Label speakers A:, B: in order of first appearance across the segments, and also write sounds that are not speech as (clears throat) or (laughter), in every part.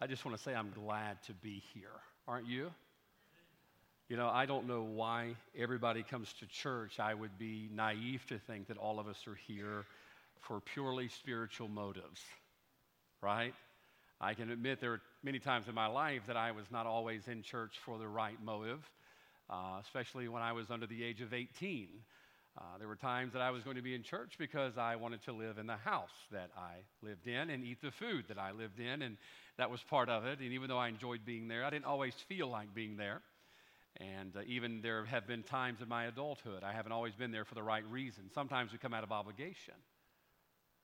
A: I just want to say I'm glad to be here. Aren't you? You know, I don't know why everybody comes to church. I would be naive to think that all of us are here for purely spiritual motives, right? I can admit there are many times in my life that I was not always in church for the right motive, uh, especially when I was under the age of 18. Uh, there were times that I was going to be in church because I wanted to live in the house that I lived in and eat the food that I lived in, and that was part of it. And even though I enjoyed being there, I didn't always feel like being there. And uh, even there have been times in my adulthood, I haven't always been there for the right reason. Sometimes we come out of obligation.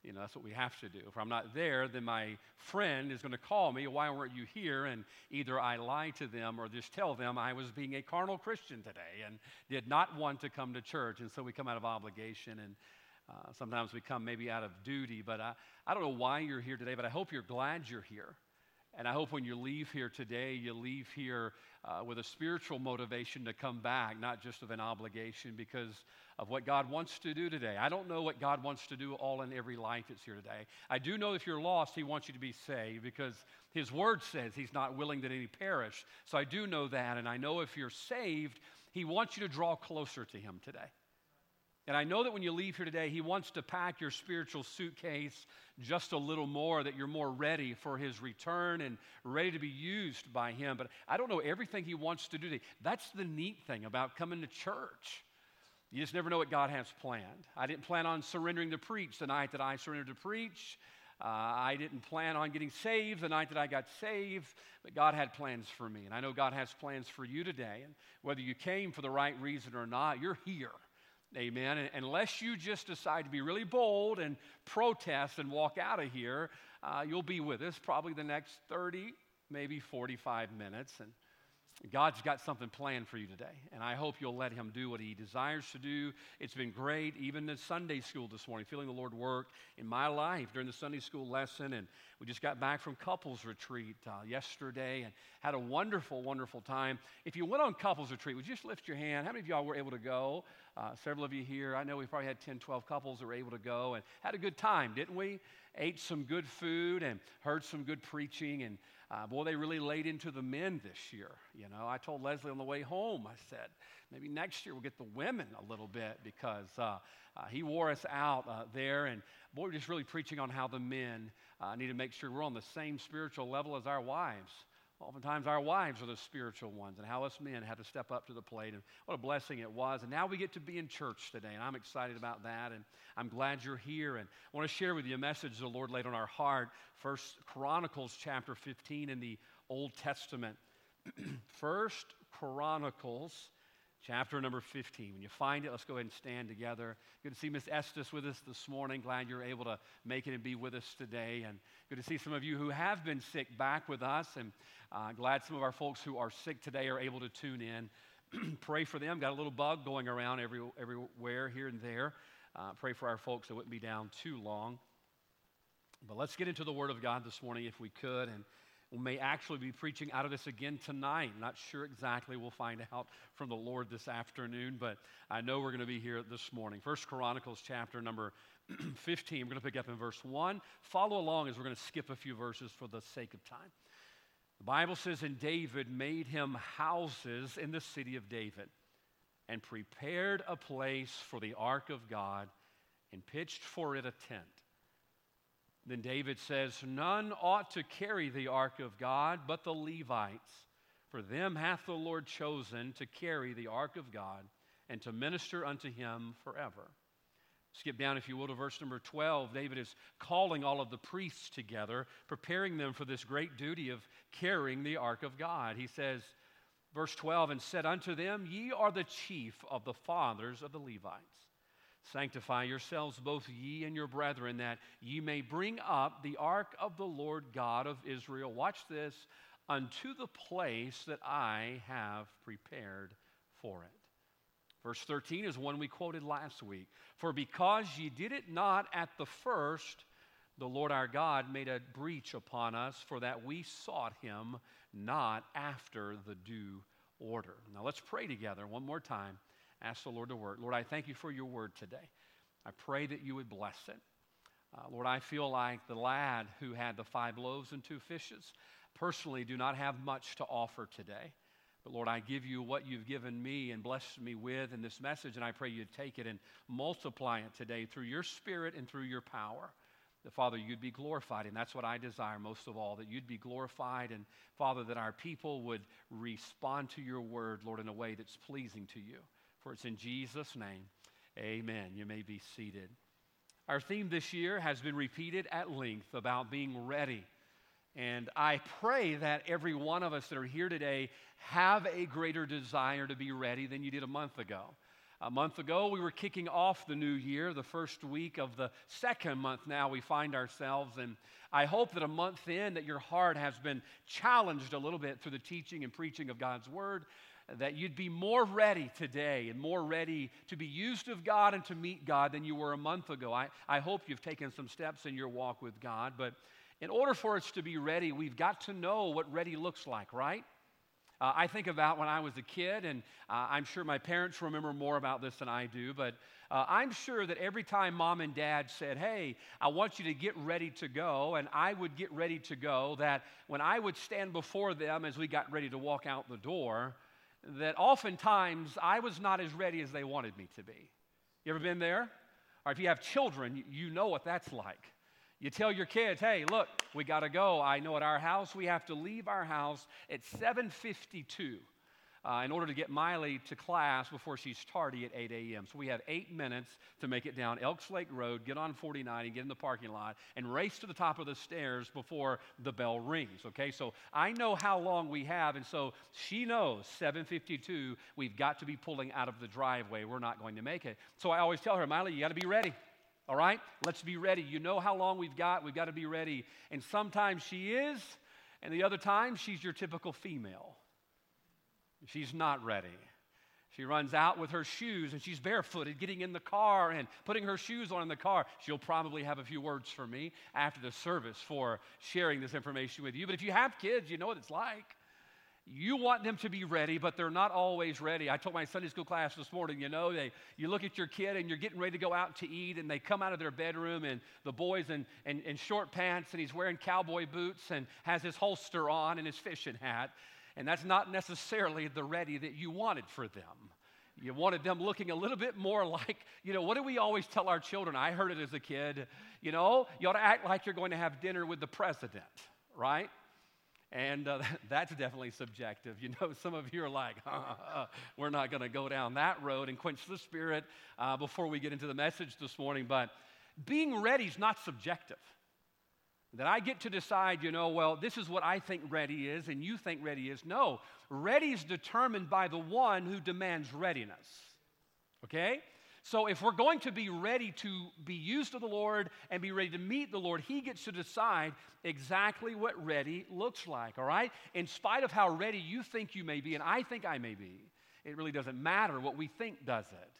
A: You know, that's what we have to do. If I'm not there, then my friend is going to call me, why weren't you here? And either I lie to them or just tell them I was being a carnal Christian today and did not want to come to church. And so we come out of obligation and uh, sometimes we come maybe out of duty. But I, I don't know why you're here today, but I hope you're glad you're here. And I hope when you leave here today, you leave here uh, with a spiritual motivation to come back, not just of an obligation because of what God wants to do today. I don't know what God wants to do all in every life that's here today. I do know if you're lost, He wants you to be saved because His Word says He's not willing that any perish. So I do know that. And I know if you're saved, He wants you to draw closer to Him today. And I know that when you leave here today, He wants to pack your spiritual suitcase just a little more, that you're more ready for His return and ready to be used by Him. But I don't know everything He wants to do today. That's the neat thing about coming to church. You just never know what God has planned. I didn't plan on surrendering to preach the night that I surrendered to preach. Uh, I didn't plan on getting saved the night that I got saved, but God had plans for me. And I know God has plans for you today. And whether you came for the right reason or not, you're here. Amen. And unless you just decide to be really bold and protest and walk out of here, uh, you'll be with us probably the next 30, maybe 45 minutes. And God's got something planned for you today, and I hope you'll let Him do what He desires to do. It's been great, even in Sunday school this morning, feeling the Lord work in my life during the Sunday school lesson. And we just got back from couples retreat uh, yesterday and had a wonderful, wonderful time. If you went on couples retreat, would you just lift your hand? How many of y'all were able to go? Uh, several of you here. I know we probably had 10, 12 couples that were able to go and had a good time, didn't we? Ate some good food and heard some good preaching. And uh, boy, they really laid into the men this year. You know, I told Leslie on the way home, I said, maybe next year we'll get the women a little bit because uh, uh, he wore us out uh, there. And boy, we're just really preaching on how the men uh, need to make sure we're on the same spiritual level as our wives. Oftentimes, our wives are the spiritual ones, and how us men had to step up to the plate. And what a blessing it was. And now we get to be in church today, and I'm excited about that. And I'm glad you're here. And I want to share with you a message the Lord laid on our heart. First Chronicles chapter 15 in the Old Testament. (clears throat) First Chronicles chapter number 15. When you find it, let's go ahead and stand together. Good to see Miss Estes with us this morning. Glad you're able to make it and be with us today. And good to see some of you who have been sick back with us. And uh, glad some of our folks who are sick today are able to tune in. (clears throat) pray for them. Got a little bug going around every, everywhere here and there. Uh, pray for our folks that wouldn't be down too long. But let's get into the Word of God this morning if we could. And we may actually be preaching out of this again tonight. Not sure exactly. We'll find out from the Lord this afternoon, but I know we're going to be here this morning. First Chronicles chapter number (clears throat) 15. We're going to pick up in verse 1. Follow along as we're going to skip a few verses for the sake of time. The Bible says, And David made him houses in the city of David and prepared a place for the ark of God and pitched for it a tent. Then David says, None ought to carry the ark of God but the Levites. For them hath the Lord chosen to carry the ark of God and to minister unto him forever. Skip down, if you will, to verse number 12. David is calling all of the priests together, preparing them for this great duty of carrying the ark of God. He says, verse 12, and said unto them, Ye are the chief of the fathers of the Levites. Sanctify yourselves, both ye and your brethren, that ye may bring up the ark of the Lord God of Israel. Watch this unto the place that I have prepared for it. Verse 13 is one we quoted last week. For because ye did it not at the first, the Lord our God made a breach upon us, for that we sought him not after the due order. Now let's pray together one more time. Ask the Lord to work. Lord, I thank you for your word today. I pray that you would bless it. Uh, Lord, I feel like the lad who had the five loaves and two fishes personally do not have much to offer today. But Lord, I give you what you've given me and blessed me with in this message, and I pray you'd take it and multiply it today through your spirit and through your power. That, Father, you'd be glorified, and that's what I desire most of all, that you'd be glorified, and Father, that our people would respond to your word, Lord, in a way that's pleasing to you. For it's in Jesus' name, amen. You may be seated. Our theme this year has been repeated at length about being ready. And I pray that every one of us that are here today have a greater desire to be ready than you did a month ago. A month ago, we were kicking off the new year, the first week of the second month now we find ourselves. And I hope that a month in, that your heart has been challenged a little bit through the teaching and preaching of God's word, that you'd be more ready today and more ready to be used of God and to meet God than you were a month ago. I, I hope you've taken some steps in your walk with God, but in order for us to be ready, we've got to know what ready looks like, right? Uh, I think about when I was a kid, and uh, I'm sure my parents remember more about this than I do, but uh, I'm sure that every time mom and dad said, Hey, I want you to get ready to go, and I would get ready to go, that when I would stand before them as we got ready to walk out the door, that oftentimes I was not as ready as they wanted me to be. You ever been there? Or if you have children, you know what that's like. You tell your kids, hey, look, we got to go. I know at our house we have to leave our house at 752 uh, in order to get Miley to class before she's tardy at 8 a.m. So we have eight minutes to make it down Elks Lake Road, get on 49 and get in the parking lot and race to the top of the stairs before the bell rings. Okay, so I know how long we have, and so she knows 752, we've got to be pulling out of the driveway. We're not going to make it. So I always tell her, Miley, you got to be ready. All right? Let's be ready. You know how long we've got. We've got to be ready. And sometimes she is, and the other time she's your typical female. She's not ready. She runs out with her shoes and she's barefooted, getting in the car and putting her shoes on in the car. She'll probably have a few words for me after the service for sharing this information with you. But if you have kids, you know what it's like. You want them to be ready, but they're not always ready. I told my Sunday school class this morning, you know, they, you look at your kid and you're getting ready to go out to eat, and they come out of their bedroom, and the boy's in, in, in short pants, and he's wearing cowboy boots, and has his holster on and his fishing hat. And that's not necessarily the ready that you wanted for them. You wanted them looking a little bit more like, you know, what do we always tell our children? I heard it as a kid. You know, you ought to act like you're going to have dinner with the president, right? And uh, (laughs) that's definitely subjective. You know, some of you are like, (laughs) we're not going to go down that road and quench the spirit uh, before we get into the message this morning. But being ready is not subjective. That I get to decide, you know, well, this is what I think ready is and you think ready is. No, ready is determined by the one who demands readiness. Okay? So, if we're going to be ready to be used of the Lord and be ready to meet the Lord, He gets to decide exactly what ready looks like, all right? In spite of how ready you think you may be, and I think I may be, it really doesn't matter what we think, does it?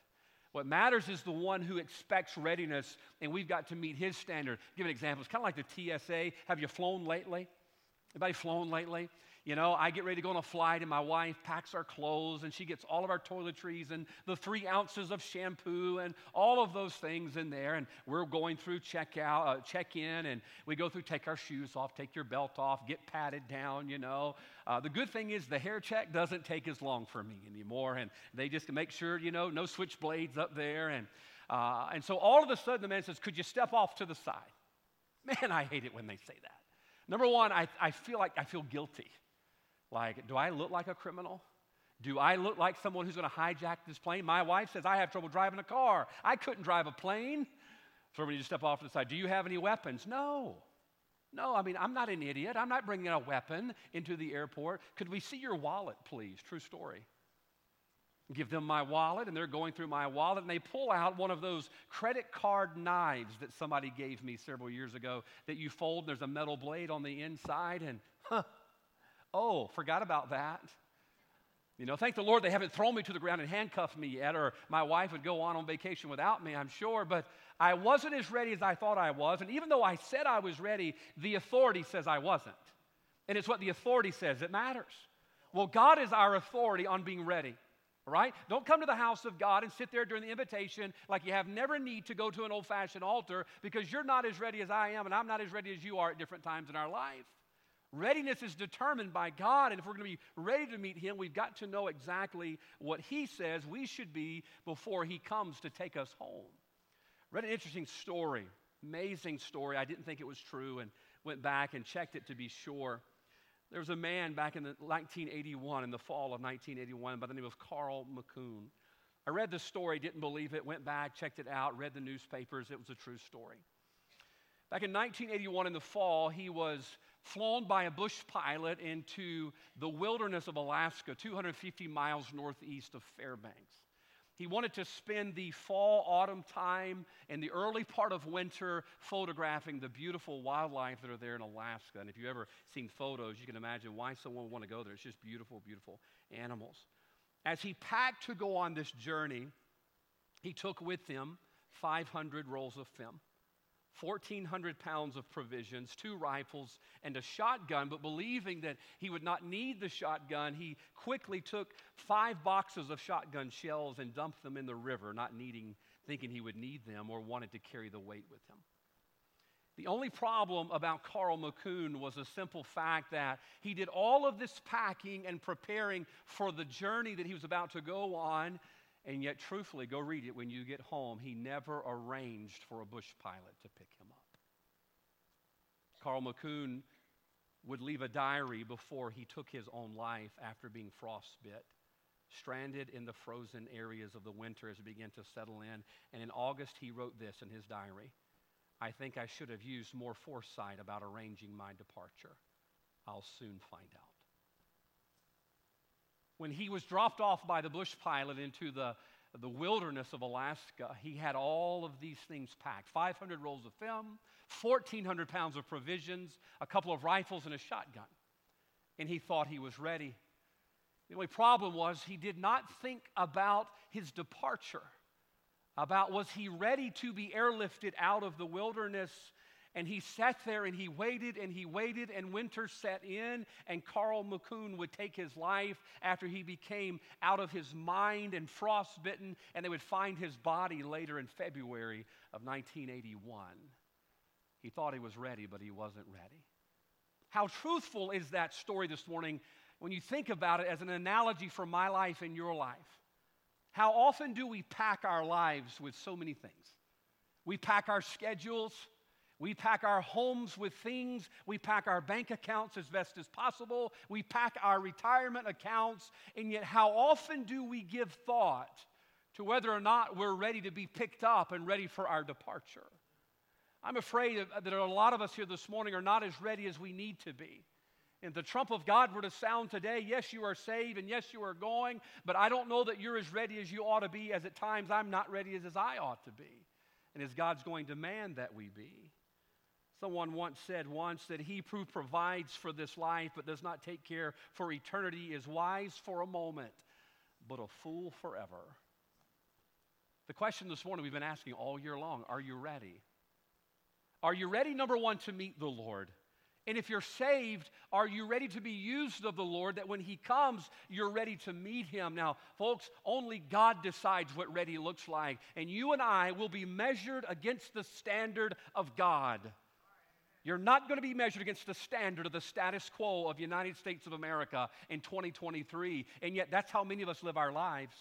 A: What matters is the one who expects readiness, and we've got to meet his standard. Give an example. It's kind of like the TSA. Have you flown lately? Anybody flown lately? You know, I get ready to go on a flight, and my wife packs our clothes, and she gets all of our toiletries and the three ounces of shampoo and all of those things in there. And we're going through check out, uh, check in, and we go through take our shoes off, take your belt off, get patted down. You know, uh, the good thing is the hair check doesn't take as long for me anymore, and they just make sure you know no switchblades up there, and uh, and so all of a sudden the man says, "Could you step off to the side?" Man, I hate it when they say that. Number one, I, I feel like I feel guilty. Like, do I look like a criminal? Do I look like someone who's going to hijack this plane? My wife says I have trouble driving a car. I couldn't drive a plane. So when you step off to the side, do you have any weapons? No. No, I mean, I'm not an idiot. I'm not bringing a weapon into the airport. Could we see your wallet, please? True story. Give them my wallet, and they're going through my wallet, and they pull out one of those credit card knives that somebody gave me several years ago that you fold, and there's a metal blade on the inside, and huh, Oh, forgot about that. You know, thank the Lord they haven't thrown me to the ground and handcuffed me yet, or my wife would go on on vacation without me, I'm sure. But I wasn't as ready as I thought I was. And even though I said I was ready, the authority says I wasn't. And it's what the authority says that matters. Well, God is our authority on being ready. right? Don't come to the house of God and sit there during the invitation like you have never need to go to an old fashioned altar because you're not as ready as I am and I'm not as ready as you are at different times in our life. Readiness is determined by God, and if we're going to be ready to meet Him, we've got to know exactly what He says we should be before He comes to take us home. Read an interesting story, amazing story. I didn't think it was true and went back and checked it to be sure. There was a man back in the 1981, in the fall of 1981, by the name of Carl McCune. I read the story, didn't believe it, went back, checked it out, read the newspapers. It was a true story. Back in 1981, in the fall, he was flown by a bush pilot into the wilderness of Alaska, 250 miles northeast of Fairbanks. He wanted to spend the fall, autumn time and the early part of winter photographing the beautiful wildlife that are there in Alaska. And if you've ever seen photos, you can imagine why someone would want to go there. It's just beautiful, beautiful animals. As he packed to go on this journey, he took with him 500 rolls of film. 1,400 pounds of provisions, two rifles, and a shotgun. But believing that he would not need the shotgun, he quickly took five boxes of shotgun shells and dumped them in the river, not needing, thinking he would need them or wanted to carry the weight with him. The only problem about Carl McCune was a simple fact that he did all of this packing and preparing for the journey that he was about to go on, and yet, truthfully, go read it when you get home. He never arranged for a bush pilot to pick him up. Carl McCune would leave a diary before he took his own life after being frostbit, stranded in the frozen areas of the winter as it began to settle in. And in August, he wrote this in his diary I think I should have used more foresight about arranging my departure. I'll soon find out when he was dropped off by the bush pilot into the, the wilderness of Alaska, he had all of these things packed 500 rolls of film, 1,400 pounds of provisions, a couple of rifles, and a shotgun. And he thought he was ready. The only problem was he did not think about his departure, about was he ready to be airlifted out of the wilderness and he sat there and he waited and he waited, and winter set in, and Carl McCune would take his life after he became out of his mind and frostbitten, and they would find his body later in February of 1981. He thought he was ready, but he wasn't ready. How truthful is that story this morning when you think about it as an analogy for my life and your life? How often do we pack our lives with so many things? We pack our schedules. We pack our homes with things. We pack our bank accounts as best as possible. We pack our retirement accounts. And yet, how often do we give thought to whether or not we're ready to be picked up and ready for our departure? I'm afraid that a lot of us here this morning are not as ready as we need to be. If the trump of God were to sound today, yes, you are saved and yes, you are going, but I don't know that you're as ready as you ought to be, as at times I'm not ready as, as I ought to be, and as God's going to demand that we be. Someone once said once that he who provides for this life but does not take care for eternity is wise for a moment, but a fool forever. The question this morning we've been asking all year long are you ready? Are you ready, number one, to meet the Lord? And if you're saved, are you ready to be used of the Lord that when He comes, you're ready to meet Him? Now, folks, only God decides what ready looks like. And you and I will be measured against the standard of God. You're not going to be measured against the standard of the status quo of United States of America in 2023. And yet, that's how many of us live our lives.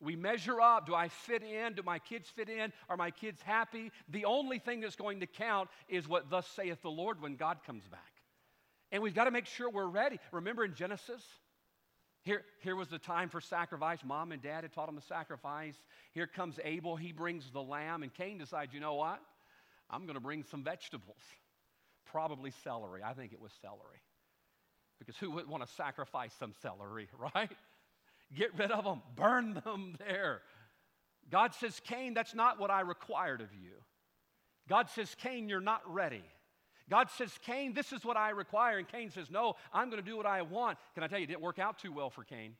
A: We measure up. Do I fit in? Do my kids fit in? Are my kids happy? The only thing that's going to count is what thus saith the Lord when God comes back. And we've got to make sure we're ready. Remember in Genesis? Here, here was the time for sacrifice. Mom and dad had taught him to sacrifice. Here comes Abel. He brings the lamb. And Cain decides, you know what? I'm going to bring some vegetables. Probably celery. I think it was celery. Because who wouldn't want to sacrifice some celery, (laughs) right? Get rid of them, burn them there. God says, Cain, that's not what I required of you. God says, Cain, you're not ready. God says, Cain, this is what I require. And Cain says, No, I'm going to do what I want. Can I tell you, it didn't work out too well for Cain.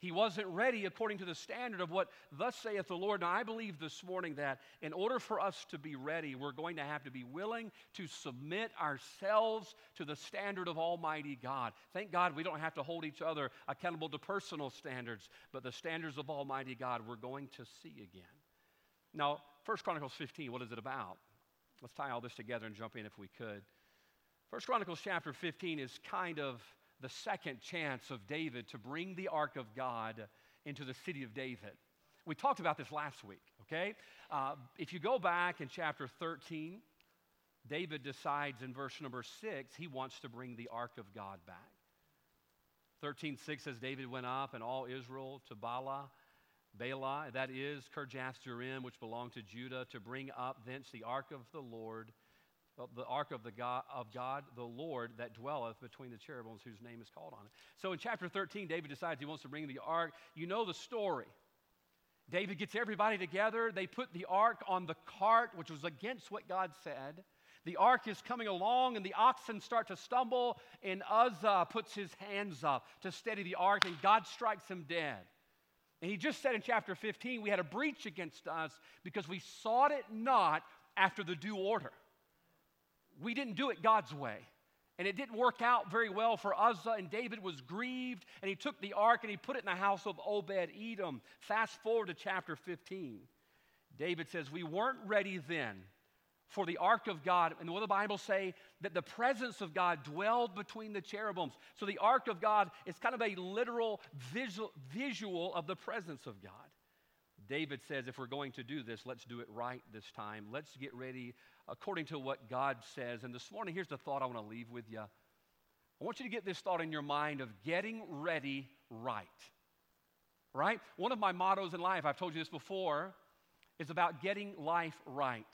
A: He wasn't ready according to the standard of what thus saith the Lord. Now, I believe this morning that in order for us to be ready, we're going to have to be willing to submit ourselves to the standard of Almighty God. Thank God we don't have to hold each other accountable to personal standards, but the standards of Almighty God we're going to see again. Now, 1 Chronicles 15, what is it about? Let's tie all this together and jump in if we could. 1 Chronicles chapter 15 is kind of the second chance of David to bring the ark of God into the city of David. We talked about this last week, okay? Uh, if you go back in chapter 13, David decides in verse number 6 he wants to bring the ark of God back. 13:6 says David went up and all Israel to Baalah, Baalah, that is Kirjath Jearim, which belonged to Judah, to bring up thence the ark of the Lord the ark of, the God, of God, the Lord that dwelleth between the cherubims, whose name is called on it. So in chapter 13, David decides he wants to bring the ark. You know the story. David gets everybody together. They put the ark on the cart, which was against what God said. The ark is coming along, and the oxen start to stumble, and Uzzah puts his hands up to steady the ark, and God strikes him dead. And he just said in chapter 15, we had a breach against us because we sought it not after the due order we didn't do it God's way. And it didn't work out very well for Uzzah, and David was grieved, and he took the ark and he put it in the house of Obed Edom. Fast forward to chapter 15. David says, We weren't ready then for the ark of God. And what the Bible say? That the presence of God dwelled between the cherubims. So the ark of God is kind of a literal visual, visual of the presence of God. David says, if we're going to do this, let's do it right this time. Let's get ready according to what God says. And this morning, here's the thought I want to leave with you. I want you to get this thought in your mind of getting ready right. Right? One of my mottos in life, I've told you this before, is about getting life right.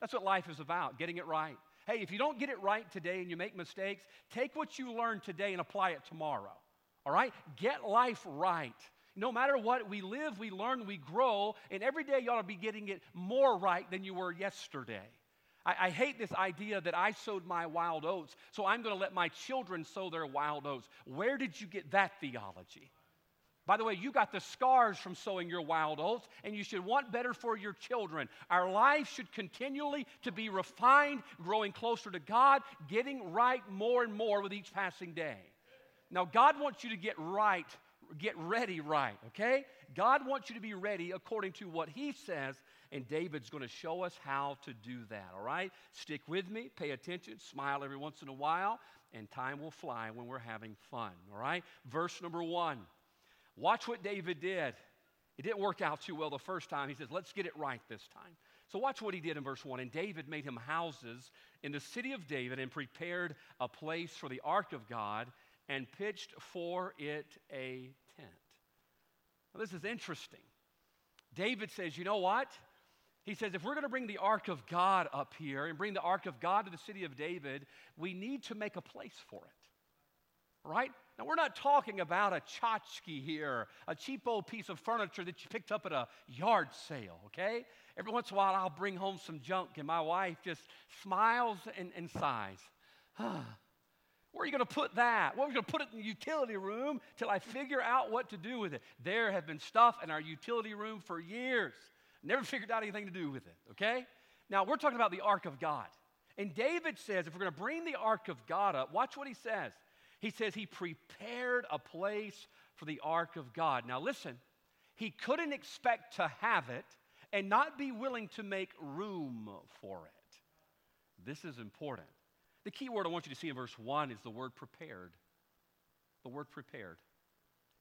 A: That's what life is about, getting it right. Hey, if you don't get it right today and you make mistakes, take what you learned today and apply it tomorrow. All right? Get life right. No matter what, we live, we learn, we grow, and every day you ought to be getting it more right than you were yesterday. I, I hate this idea that I sowed my wild oats, so I'm going to let my children sow their wild oats. Where did you get that theology? By the way, you got the scars from sowing your wild oats, and you should want better for your children. Our life should continually to be refined, growing closer to God, getting right more and more with each passing day. Now, God wants you to get right, get ready right, okay? God wants you to be ready according to what He says and David's going to show us how to do that, all right? Stick with me, pay attention, smile every once in a while, and time will fly when we're having fun, all right? Verse number one. Watch what David did. It didn't work out too well the first time. He says, let's get it right this time. So, watch what he did in verse 1. And David made him houses in the city of David and prepared a place for the ark of God and pitched for it a tent. Now, this is interesting. David says, you know what? He says, if we're going to bring the ark of God up here and bring the ark of God to the city of David, we need to make a place for it. Right? Now, we're not talking about a tchotchke here, a cheap old piece of furniture that you picked up at a yard sale, okay? Every once in a while, I'll bring home some junk, and my wife just smiles and, and sighs. (sighs) Ah, Where are you going to put that? Well, we're going to put it in the utility room till I figure out what to do with it. There have been stuff in our utility room for years Never figured out anything to do with it, okay? Now, we're talking about the ark of God. And David says, if we're going to bring the ark of God up, watch what he says. He says he prepared a place for the ark of God. Now, listen, he couldn't expect to have it and not be willing to make room for it. This is important. The key word I want you to see in verse 1 is the word prepared. The word prepared.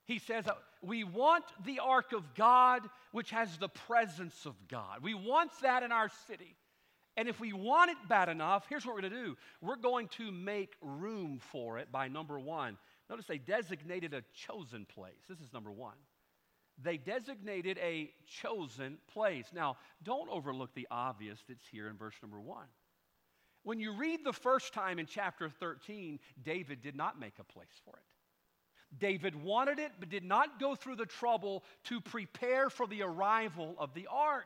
A: He says, uh, We want the ark of God, which has the presence of God. We want that in our city. And if we want it bad enough, here's what we're going to do we're going to make room for it by number one. Notice they designated a chosen place. This is number one. They designated a chosen place. Now, don't overlook the obvious that's here in verse number one. When you read the first time in chapter 13, David did not make a place for it. David wanted it, but did not go through the trouble to prepare for the arrival of the ark.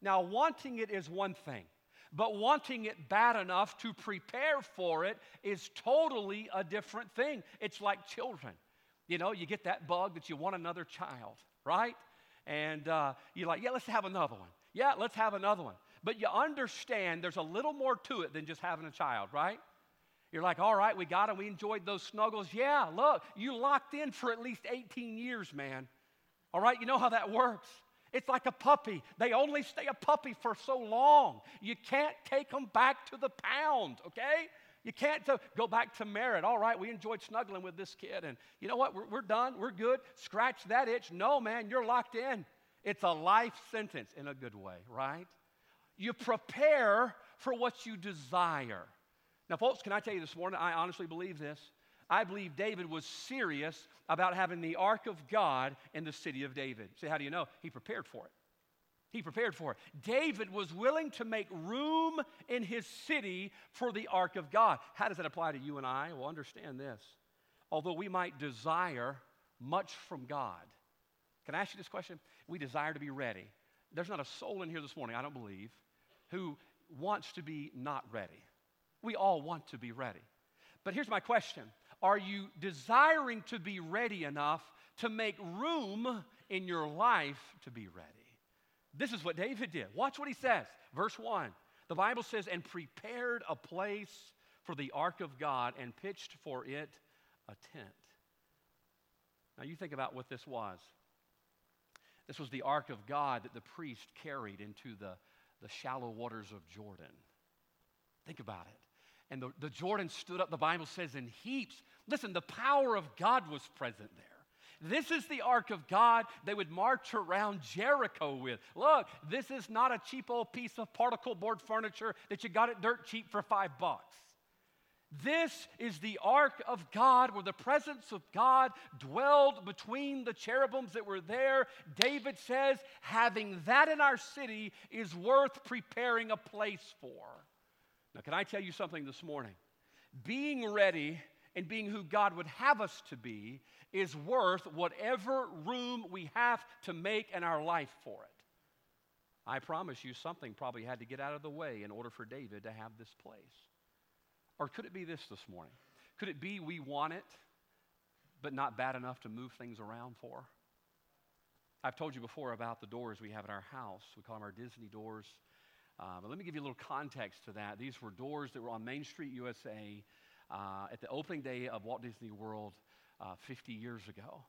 A: Now, wanting it is one thing, but wanting it bad enough to prepare for it is totally a different thing. It's like children. You know, you get that bug that you want another child, right? And uh, you're like, yeah, let's have another one. Yeah, let's have another one. But you understand there's a little more to it than just having a child, right? You're like, all right, we got him. We enjoyed those snuggles. Yeah, look, you locked in for at least 18 years, man. All right, you know how that works. It's like a puppy. They only stay a puppy for so long. You can't take them back to the pound, okay? You can't go back to merit. All right, we enjoyed snuggling with this kid, and you know what? We're, we're done. We're good. Scratch that itch. No, man, you're locked in. It's a life sentence in a good way, right? You prepare for what you desire. Now, folks, can I tell you this morning, I honestly believe this. I believe David was serious about having the ark of God in the city of David. Say, how do you know? He prepared for it. He prepared for it. David was willing to make room in his city for the ark of God. How does that apply to you and I? Well, understand this. Although we might desire much from God, can I ask you this question? We desire to be ready. There's not a soul in here this morning, I don't believe, who wants to be not ready. We all want to be ready. But here's my question Are you desiring to be ready enough to make room in your life to be ready? This is what David did. Watch what he says. Verse 1. The Bible says, and prepared a place for the ark of God and pitched for it a tent. Now you think about what this was. This was the ark of God that the priest carried into the, the shallow waters of Jordan. Think about it. And the, the Jordan stood up, the Bible says, in heaps. Listen, the power of God was present there. This is the ark of God they would march around Jericho with. Look, this is not a cheap old piece of particle board furniture that you got it dirt cheap for five bucks. This is the ark of God where the presence of God dwelled between the cherubims that were there. David says, having that in our city is worth preparing a place for. Now, can I tell you something this morning? Being ready and being who God would have us to be is worth whatever room we have to make in our life for it. I promise you, something probably had to get out of the way in order for David to have this place. Or could it be this this morning? Could it be we want it, but not bad enough to move things around for? I've told you before about the doors we have in our house. We call them our Disney doors. Uh, but let me give you a little context to that. These were doors that were on Main Street, USA, uh, at the opening day of Walt Disney World uh, 50 years ago.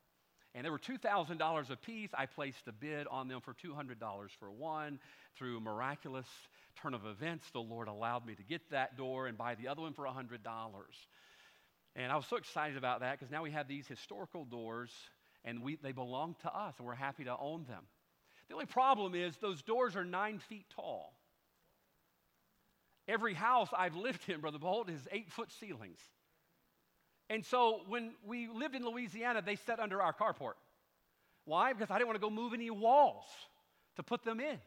A: And they were $2,000 a piece. I placed a bid on them for $200 for one. Through miraculous turn of events, the Lord allowed me to get that door and buy the other one for $100. And I was so excited about that because now we have these historical doors and we, they belong to us and we're happy to own them. The only problem is those doors are nine feet tall. Every house I've lived in, Brother Bolt, is eight foot ceilings. And so when we lived in Louisiana, they sat under our carport. Why? Because I didn't want to go move any walls to put them in.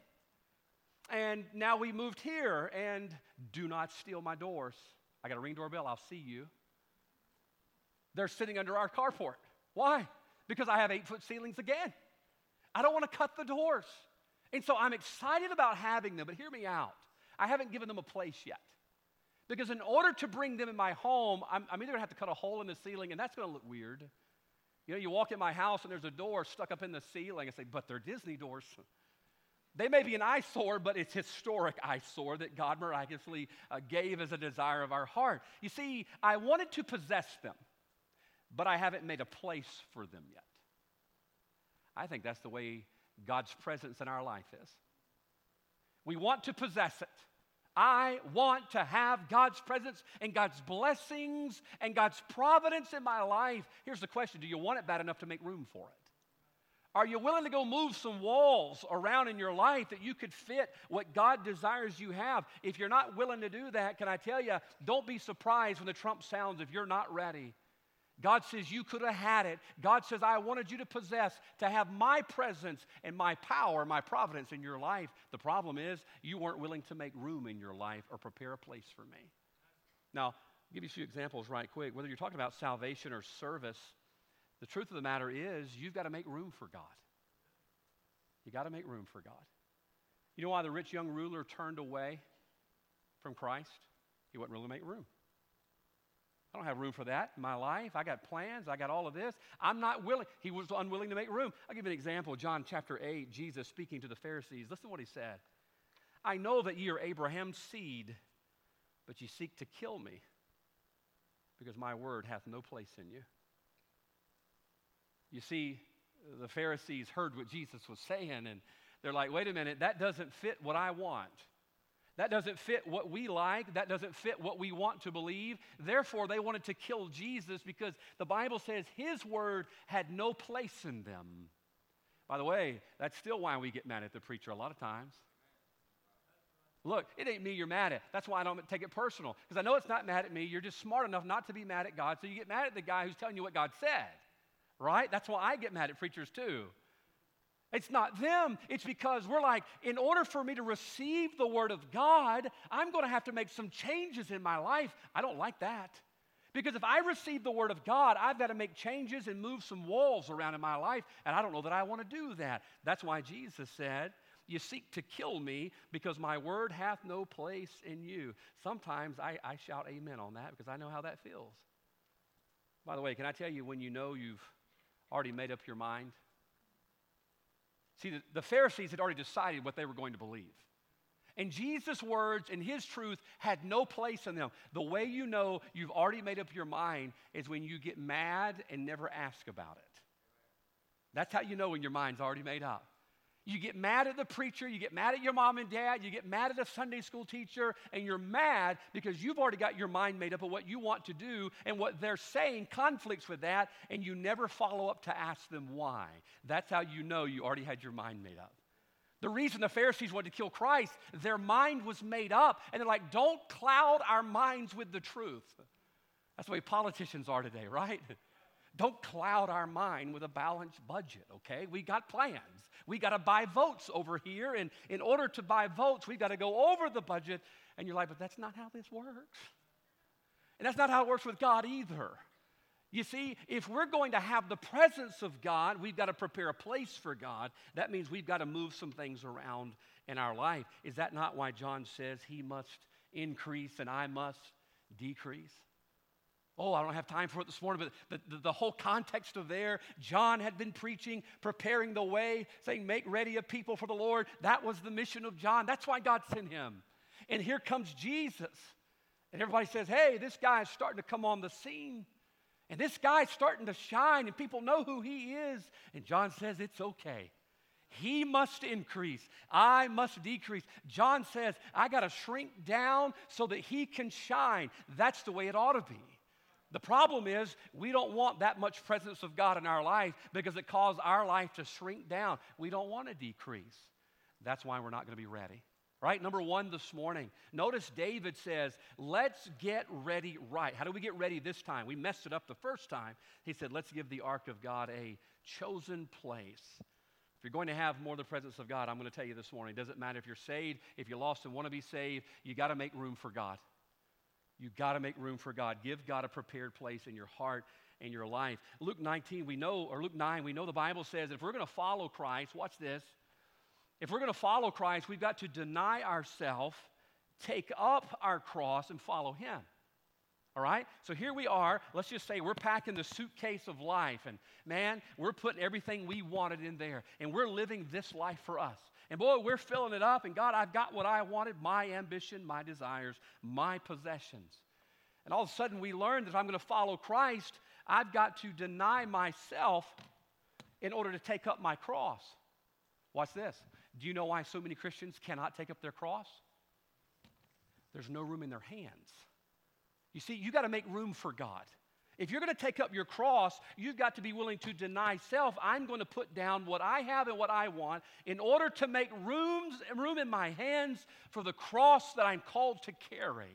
A: And now we moved here, and do not steal my doors. I got a ring doorbell, I'll see you. They're sitting under our carport. Why? Because I have eight foot ceilings again. I don't want to cut the doors. And so I'm excited about having them, but hear me out. I haven't given them a place yet. Because in order to bring them in my home, I'm, I'm either going to have to cut a hole in the ceiling, and that's going to look weird. You know, you walk in my house and there's a door stuck up in the ceiling. I say, but they're Disney doors. They may be an eyesore, but it's historic eyesore that God miraculously uh, gave as a desire of our heart. You see, I wanted to possess them, but I haven't made a place for them yet. I think that's the way God's presence in our life is. We want to possess it. I want to have God's presence and God's blessings and God's providence in my life. Here's the question Do you want it bad enough to make room for it? Are you willing to go move some walls around in your life that you could fit what God desires you have? If you're not willing to do that, can I tell you, don't be surprised when the trump sounds if you're not ready. God says you could have had it. God says, I wanted you to possess, to have my presence and my power, my providence in your life. The problem is you weren't willing to make room in your life or prepare a place for me. Now, I'll give you a few examples right quick. Whether you're talking about salvation or service, the truth of the matter is you've got to make room for God. You've got to make room for God. You know why the rich young ruler turned away from Christ? He wouldn't really make room. I don't have room for that in my life. I got plans. I got all of this. I'm not willing. He was unwilling to make room. I'll give you an example. John chapter 8, Jesus speaking to the Pharisees. Listen to what he said. I know that ye are Abraham's seed, but ye seek to kill me because my word hath no place in you. You see, the Pharisees heard what Jesus was saying, and they're like, wait a minute, that doesn't fit what I want. That doesn't fit what we like. That doesn't fit what we want to believe. Therefore, they wanted to kill Jesus because the Bible says his word had no place in them. By the way, that's still why we get mad at the preacher a lot of times. Look, it ain't me you're mad at. That's why I don't take it personal. Because I know it's not mad at me. You're just smart enough not to be mad at God. So you get mad at the guy who's telling you what God said. Right? That's why I get mad at preachers too. It's not them. It's because we're like, in order for me to receive the Word of God, I'm going to have to make some changes in my life. I don't like that. Because if I receive the Word of God, I've got to make changes and move some walls around in my life, and I don't know that I want to do that. That's why Jesus said, You seek to kill me because my Word hath no place in you. Sometimes I, I shout amen on that because I know how that feels. By the way, can I tell you when you know you've already made up your mind? See, the, the Pharisees had already decided what they were going to believe. And Jesus' words and his truth had no place in them. The way you know you've already made up your mind is when you get mad and never ask about it. That's how you know when your mind's already made up. You get mad at the preacher, you get mad at your mom and dad, you get mad at a Sunday school teacher, and you're mad because you've already got your mind made up of what you want to do, and what they're saying conflicts with that, and you never follow up to ask them why. That's how you know you already had your mind made up. The reason the Pharisees wanted to kill Christ, their mind was made up, and they're like, don't cloud our minds with the truth. That's the way politicians are today, right? (laughs) Don't cloud our mind with a balanced budget, okay? We got plans. We got to buy votes over here, and in order to buy votes, we've got to go over the budget. And you're like, but that's not how this works. And that's not how it works with God either. You see, if we're going to have the presence of God, we've got to prepare a place for God. That means we've got to move some things around in our life. Is that not why John says he must increase and I must decrease? Oh, I don't have time for it this morning, but the, the, the, whole context of there, John had been preaching, preparing the way, saying, Make ready a people for the Lord. That was the mission of John. That's why God sent him. And here comes Jesus. And everybody says, Hey, this guy's starting to come on the scene. And this guy's starting to shine, and people know who he is. And John says, It's okay. He must increase. I must decrease. John says, I got to shrink down so that he can shine. That's the way it ought to be. The problem is, we don't want that much presence of God in our life because it causes our life to shrink down. We don't want to decrease. That's why we're not going to be ready. Right? Number one this morning. Notice David says, let's get ready right. How do we get ready this time? We messed it up the first time. He said, let's give the ark of God a chosen place. If you're going to have more of the presence of God, I'm going to tell you this morning, doesn't matter if you're saved, if you're lost and want to be saved, you got to make room for God. You got to make room for God. Give God a prepared place in your heart and your life. Luke 19, we know, or Luke 9, we know the Bible says if we're going to follow Christ, watch this. If we're going to follow Christ, we've got to deny ourselves, take up our cross, and follow Him. All right? So here we are. Let's just say we're packing the suitcase of life, and man, we're putting everything we wanted in there, and we're living this life for us. And boy, we're filling it up. And God, I've got what I wanted my ambition, my desires, my possessions. And all of a sudden, we learn that if I'm going to follow Christ, I've got to deny myself in order to take up my cross. Watch this. Do you know why so many Christians cannot take up their cross? There's no room in their hands. You see, you got to make room for God. If you're going to take up your cross, you've got to be willing to deny self. I'm going to put down what I have and what I want in order to make rooms, room in my hands for the cross that I'm called to carry.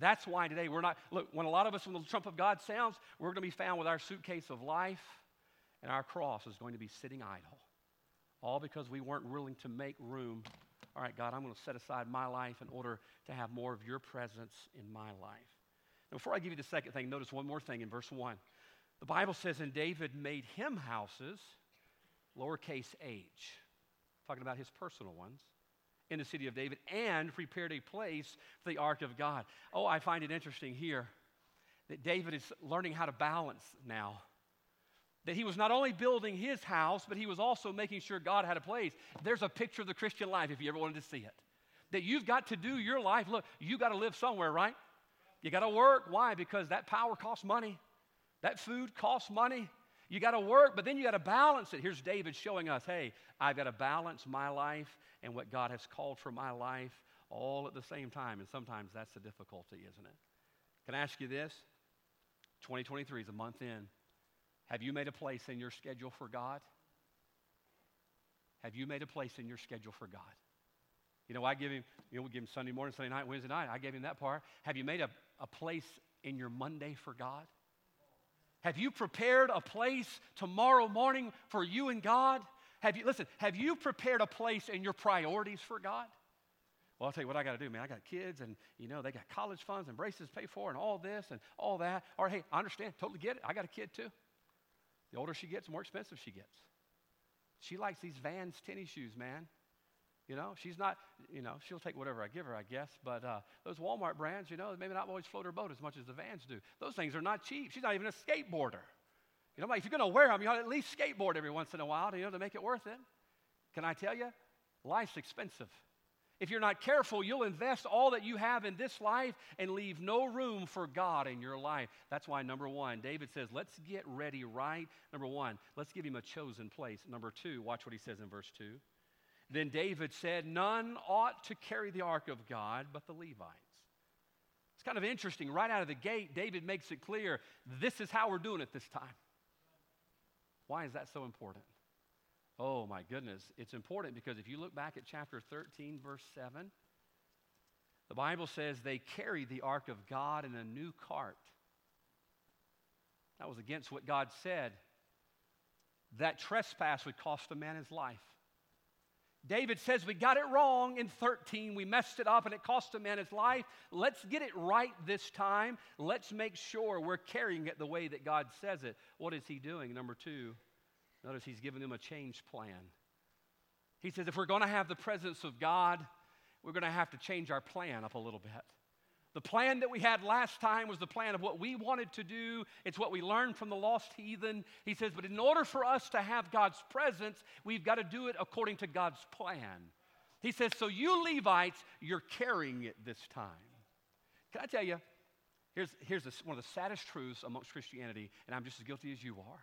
A: That's why today we're not, look, when a lot of us, when the trump of God sounds, we're going to be found with our suitcase of life and our cross is going to be sitting idle. All because we weren't willing to make room. All right, God, I'm going to set aside my life in order to have more of your presence in my life. Before I give you the second thing, notice one more thing in verse 1. The Bible says, And David made him houses, lowercase h, talking about his personal ones, in the city of David, and prepared a place for the ark of God. Oh, I find it interesting here that David is learning how to balance now. That he was not only building his house, but he was also making sure God had a place. There's a picture of the Christian life if you ever wanted to see it. That you've got to do your life. Look, you got to live somewhere, right? You got to work. Why? Because that power costs money, that food costs money. You got to work, but then you got to balance it. Here's David showing us hey, I've got to balance my life and what God has called for my life all at the same time. And sometimes that's the difficulty, isn't it? Can I ask you this? 2023 is a month in. Have you made a place in your schedule for God? Have you made a place in your schedule for God? You know, I give him, you know, we give him Sunday morning, Sunday night, Wednesday night. I gave him that part. Have you made a, a place in your Monday for God? Have you prepared a place tomorrow morning for you and God? Have you, listen, have you prepared a place in your priorities for God? Well, I'll tell you what I got to do, man. I got kids and, you know, they got college funds and braces to pay for and all this and all that. Or, hey, I understand, totally get it. I got a kid too. The older she gets, the more expensive she gets. She likes these Vans tennis shoes, man. You know, she's not, you know, she'll take whatever I give her, I guess. But uh, those Walmart brands, you know, maybe not always float her boat as much as the Vans do. Those things are not cheap. She's not even a skateboarder. You know, like if you're going to wear them, you ought to at least skateboard every once in a while, you know, to make it worth it. Can I tell you? Life's expensive. If you're not careful, you'll invest all that you have in this life and leave no room for God in your life. That's why, number one, David says, let's get ready right. Number one, let's give him a chosen place. Number two, watch what he says in verse two. Then David said, None ought to carry the ark of God but the Levites. It's kind of interesting. Right out of the gate, David makes it clear this is how we're doing it this time. Why is that so important? Oh my goodness. It's important because if you look back at chapter 13, verse 7, the Bible says they carried the ark of God in a new cart. That was against what God said. That trespass would cost a man his life. David says we got it wrong in 13. We messed it up and it cost a man his life. Let's get it right this time. Let's make sure we're carrying it the way that God says it. What is he doing? Number two, notice he's giving them a change plan. He says if we're going to have the presence of God, we're going to have to change our plan up a little bit. The plan that we had last time was the plan of what we wanted to do. It's what we learned from the lost heathen. He says, but in order for us to have God's presence, we've got to do it according to God's plan. He says, so you Levites, you're carrying it this time. Can I tell you, here's, here's one of the saddest truths amongst Christianity, and I'm just as guilty as you are.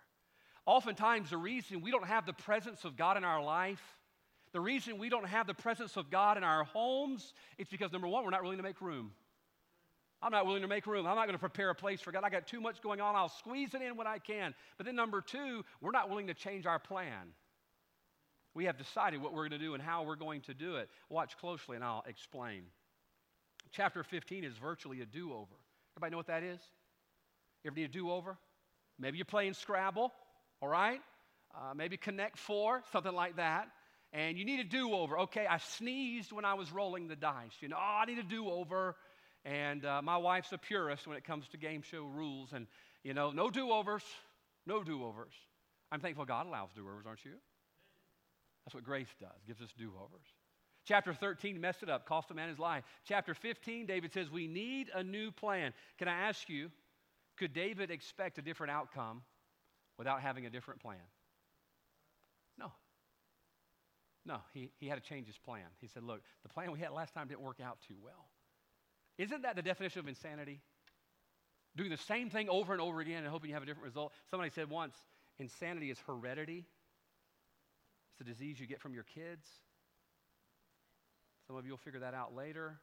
A: Oftentimes, the reason we don't have the presence of God in our life, the reason we don't have the presence of God in our homes, it's because number one, we're not willing to make room. I'm not willing to make room. I'm not going to prepare a place for God. I got too much going on. I'll squeeze it in when I can. But then, number two, we're not willing to change our plan. We have decided what we're going to do and how we're going to do it. Watch closely and I'll explain. Chapter 15 is virtually a do over. Everybody know what that is? You ever need a do over? Maybe you're playing Scrabble, all right? Uh, maybe Connect Four, something like that. And you need a do over. Okay, I sneezed when I was rolling the dice. You know, oh, I need a do over. And uh, my wife's a purist when it comes to game show rules. And, you know, no do overs, no do overs. I'm thankful God allows do overs, aren't you? That's what grace does, gives us do overs. Chapter 13 messed it up, cost a man his life. Chapter 15, David says, We need a new plan. Can I ask you, could David expect a different outcome without having a different plan? No. No, he, he had to change his plan. He said, Look, the plan we had last time didn't work out too well. Isn't that the definition of insanity? Doing the same thing over and over again and hoping you have a different result. Somebody said once insanity is heredity, it's a disease you get from your kids. Some of you will figure that out later.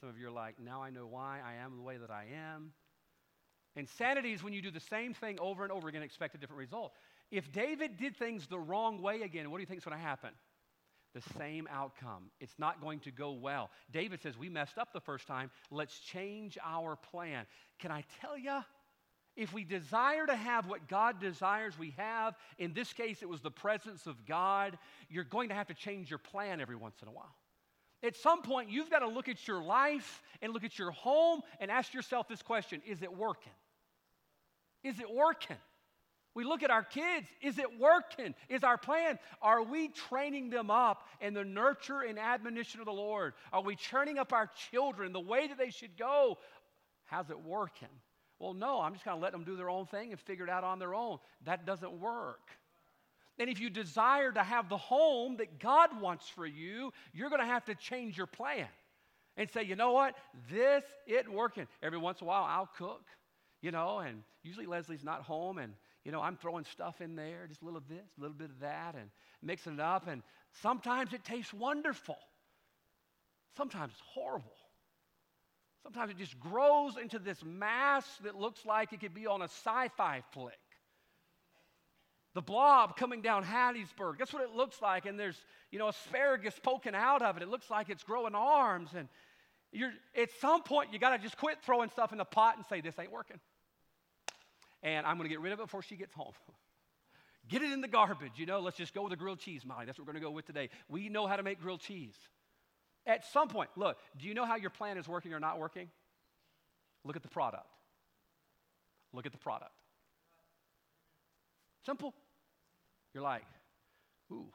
A: Some of you are like, now I know why I am the way that I am. Insanity is when you do the same thing over and over again and expect a different result. If David did things the wrong way again, what do you think is going to happen? The same outcome. It's not going to go well. David says, We messed up the first time. Let's change our plan. Can I tell you? If we desire to have what God desires we have, in this case it was the presence of God, you're going to have to change your plan every once in a while. At some point, you've got to look at your life and look at your home and ask yourself this question Is it working? Is it working? We look at our kids. Is it working? Is our plan? Are we training them up in the nurture and admonition of the Lord? Are we training up our children the way that they should go? How's it working? Well, no, I'm just going to let them do their own thing and figure it out on their own. That doesn't work. And if you desire to have the home that God wants for you, you're going to have to change your plan and say, you know what, this isn't working. Every once in a while, I'll cook, you know, and usually Leslie's not home, and you know, I'm throwing stuff in there, just a little of this, a little bit of that, and mixing it up. And sometimes it tastes wonderful. Sometimes it's horrible. Sometimes it just grows into this mass that looks like it could be on a sci fi flick. The blob coming down Hattiesburg, that's what it looks like. And there's, you know, asparagus poking out of it. It looks like it's growing arms. And you're, at some point, you got to just quit throwing stuff in the pot and say, This ain't working. And I'm going to get rid of it before she gets home. (laughs) get it in the garbage, you know. Let's just go with the grilled cheese, Molly. That's what we're going to go with today. We know how to make grilled cheese. At some point, look, do you know how your plan is working or not working? Look at the product. Look at the product. Simple. You're like, ooh.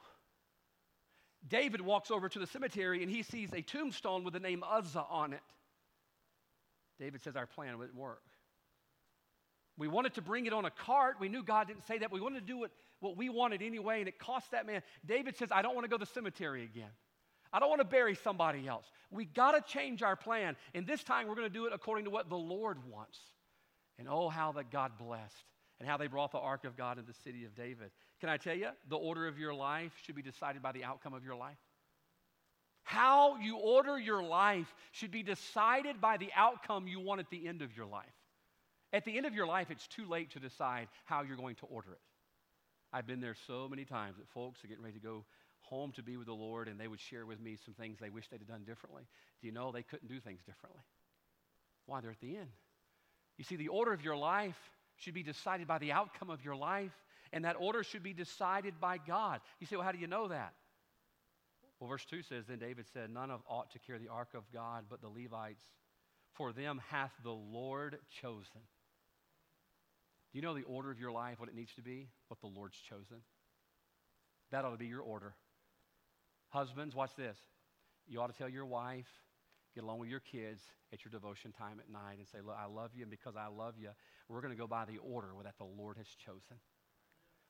A: David walks over to the cemetery and he sees a tombstone with the name Uzzah on it. David says, Our plan wouldn't work. We wanted to bring it on a cart. We knew God didn't say that. We wanted to do what, what we wanted anyway, and it cost that man. David says, I don't want to go to the cemetery again. I don't want to bury somebody else. We got to change our plan. And this time we're going to do it according to what the Lord wants. And oh, how that God blessed and how they brought the ark of God in the city of David. Can I tell you, the order of your life should be decided by the outcome of your life. How you order your life should be decided by the outcome you want at the end of your life. At the end of your life, it's too late to decide how you're going to order it. I've been there so many times that folks are getting ready to go home to be with the Lord and they would share with me some things they wish they'd have done differently. Do you know they couldn't do things differently? Why? They're at the end. You see, the order of your life should be decided by the outcome of your life, and that order should be decided by God. You say, well, how do you know that? Well, verse 2 says, Then David said, None of ought to carry the ark of God but the Levites, for them hath the Lord chosen. Do you know the order of your life, what it needs to be? What the Lord's chosen. That ought to be your order. Husbands, watch this. You ought to tell your wife, get along with your kids at your devotion time at night and say, Look, I love you, and because I love you, we're going to go by the order that the Lord has chosen.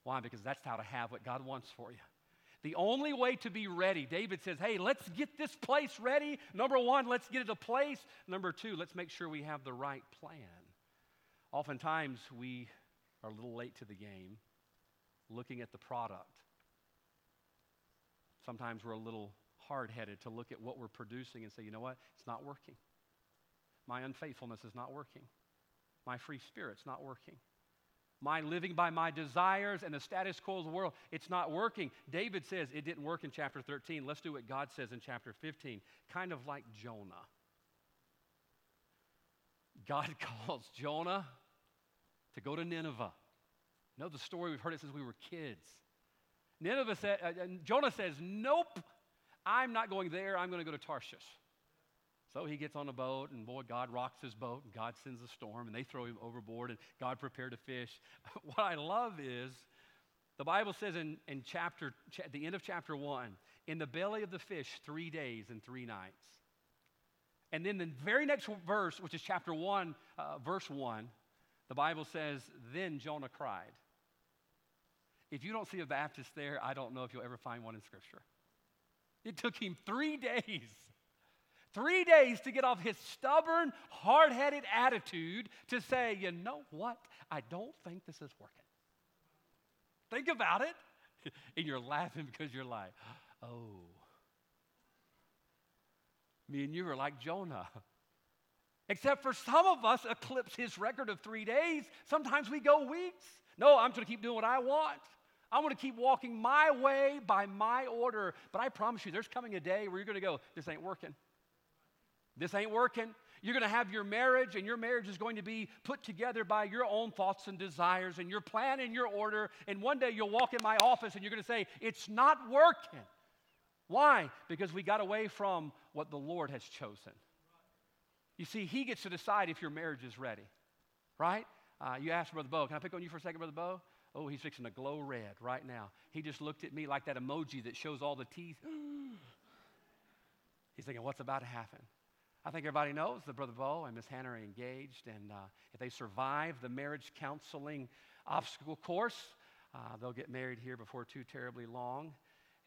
A: Why? Because that's how to have what God wants for you. The only way to be ready, David says, hey, let's get this place ready. Number one, let's get it a place. Number two, let's make sure we have the right plan. Oftentimes, we are a little late to the game looking at the product. Sometimes we're a little hard headed to look at what we're producing and say, you know what? It's not working. My unfaithfulness is not working. My free spirit's not working. My living by my desires and the status quo of the world, it's not working. David says it didn't work in chapter 13. Let's do what God says in chapter 15, kind of like Jonah. God (laughs) calls Jonah to go to Nineveh. Know the story, we've heard it since we were kids. Nineveh said, uh, Jonah says, Nope, I'm not going there. I'm going to go to Tarshish. So he gets on a boat, and boy, God rocks his boat, and God sends a storm, and they throw him overboard, and God prepared to fish. (laughs) what I love is the Bible says in, in chapter, at the end of chapter 1, in the belly of the fish, three days and three nights. And then the very next verse, which is chapter 1, uh, verse 1, the Bible says, Then Jonah cried. If you don't see a Baptist there, I don't know if you'll ever find one in Scripture. It took him three days, three days to get off his stubborn, hard headed attitude to say, You know what? I don't think this is working. Think about it. (laughs) And you're laughing because you're like, Oh. Me and you are like Jonah. (laughs) Except for some of us eclipse his record of three days. Sometimes we go weeks. No, I'm going to keep doing what I want. I'm going to keep walking my way by my order. But I promise you, there's coming a day where you're going to go, this ain't working. This ain't working. You're going to have your marriage, and your marriage is going to be put together by your own thoughts and desires and your plan and your order. And one day you'll walk in my office and you're going to say, It's not working. Why? Because we got away from what the Lord has chosen. You see, he gets to decide if your marriage is ready, right? Uh, you asked Brother Bo, can I pick on you for a second, Brother Bo? Oh, he's fixing to glow red right now. He just looked at me like that emoji that shows all the teeth. (gasps) he's thinking, what's about to happen? I think everybody knows that Brother Bo and Miss Hannah are engaged, and uh, if they survive the marriage counseling obstacle course, uh, they'll get married here before too terribly long.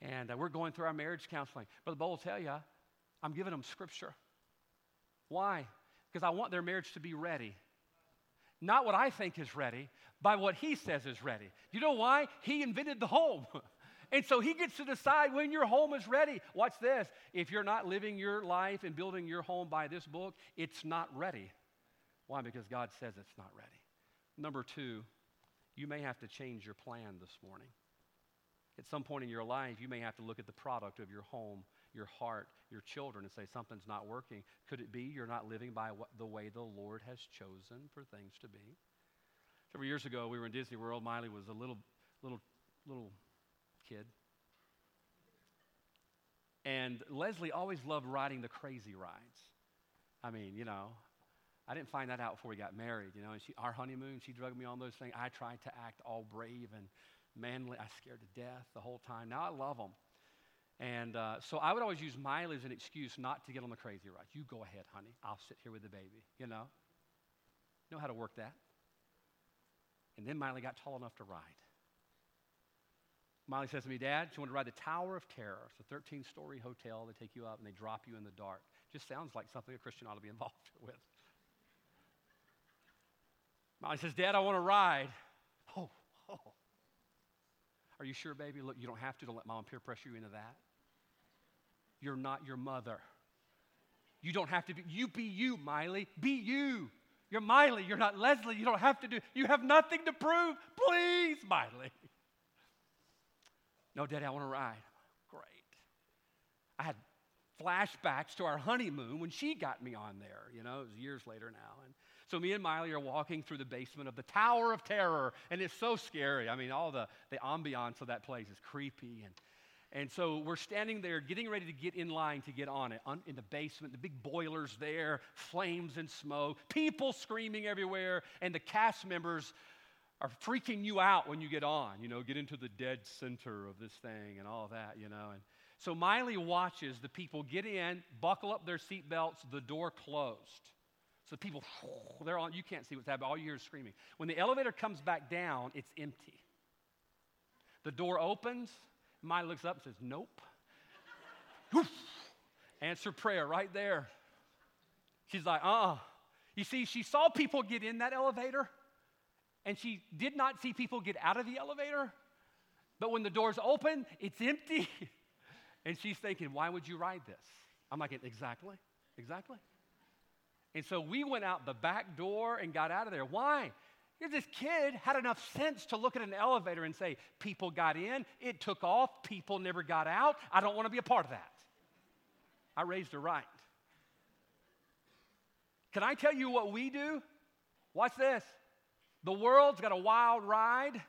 A: And uh, we're going through our marriage counseling. Brother Bo will tell you, I'm giving them scripture. Why? Because I want their marriage to be ready. Not what I think is ready, by what he says is ready. You know why? He invented the home. (laughs) And so he gets to decide when your home is ready. Watch this. If you're not living your life and building your home by this book, it's not ready. Why? Because God says it's not ready. Number two, you may have to change your plan this morning. At some point in your life, you may have to look at the product of your home, your heart, your children, and say, something's not working. Could it be you're not living by what, the way the Lord has chosen for things to be? Several years ago, we were in Disney World. Miley was a little, little, little kid. And Leslie always loved riding the crazy rides. I mean, you know, I didn't find that out before we got married, you know. And she, our honeymoon, she drugged me on those things. I tried to act all brave and manly. I scared to death the whole time. Now I love them. And uh, so I would always use Miley as an excuse not to get on the crazy ride. You go ahead, honey. I'll sit here with the baby, you know. Know how to work that. And then Miley got tall enough to ride. Miley says to me, Dad, she wanted to ride the Tower of Terror. It's a 13 story hotel. They take you up and they drop you in the dark. Just sounds like something a Christian ought to be (laughs) involved with. Miley says, Dad, I want to ride. Oh, oh. Are you sure, baby? Look, you don't have to. Don't let mom peer pressure you into that. You're not your mother. You don't have to be. You be you, Miley. Be you. You're Miley. You're not Leslie. You don't have to do. You have nothing to prove. Please, Miley. No, Daddy, I want to ride. Great. I had flashbacks to our honeymoon when she got me on there. You know, it was years later now. And so me and Miley are walking through the basement of the Tower of Terror, and it's so scary. I mean, all the, the ambiance of that place is creepy. And, and so we're standing there getting ready to get in line to get on it on, in the basement, the big boilers there, flames and smoke, people screaming everywhere, and the cast members are freaking you out when you get on, you know, get into the dead center of this thing and all that, you know. And so Miley watches the people get in, buckle up their seatbelts, the door closed. So people, (laughs) they're on, you can't see what's happening, all you hear is screaming. When the elevator comes back down, it's empty. The door opens, Miley looks up and says, Nope. (laughs) Answer prayer right there. She's like, uh uh You see, she saw people get in that elevator and she did not see people get out of the elevator. But when the doors open, it's empty. (laughs) and she's thinking, why would you ride this? I'm like, exactly, exactly. And so we went out the back door and got out of there. Why? Because this kid had enough sense to look at an elevator and say, people got in, it took off, people never got out. I don't want to be a part of that. I raised her right. Can I tell you what we do? Watch this. The world's got a wild ride.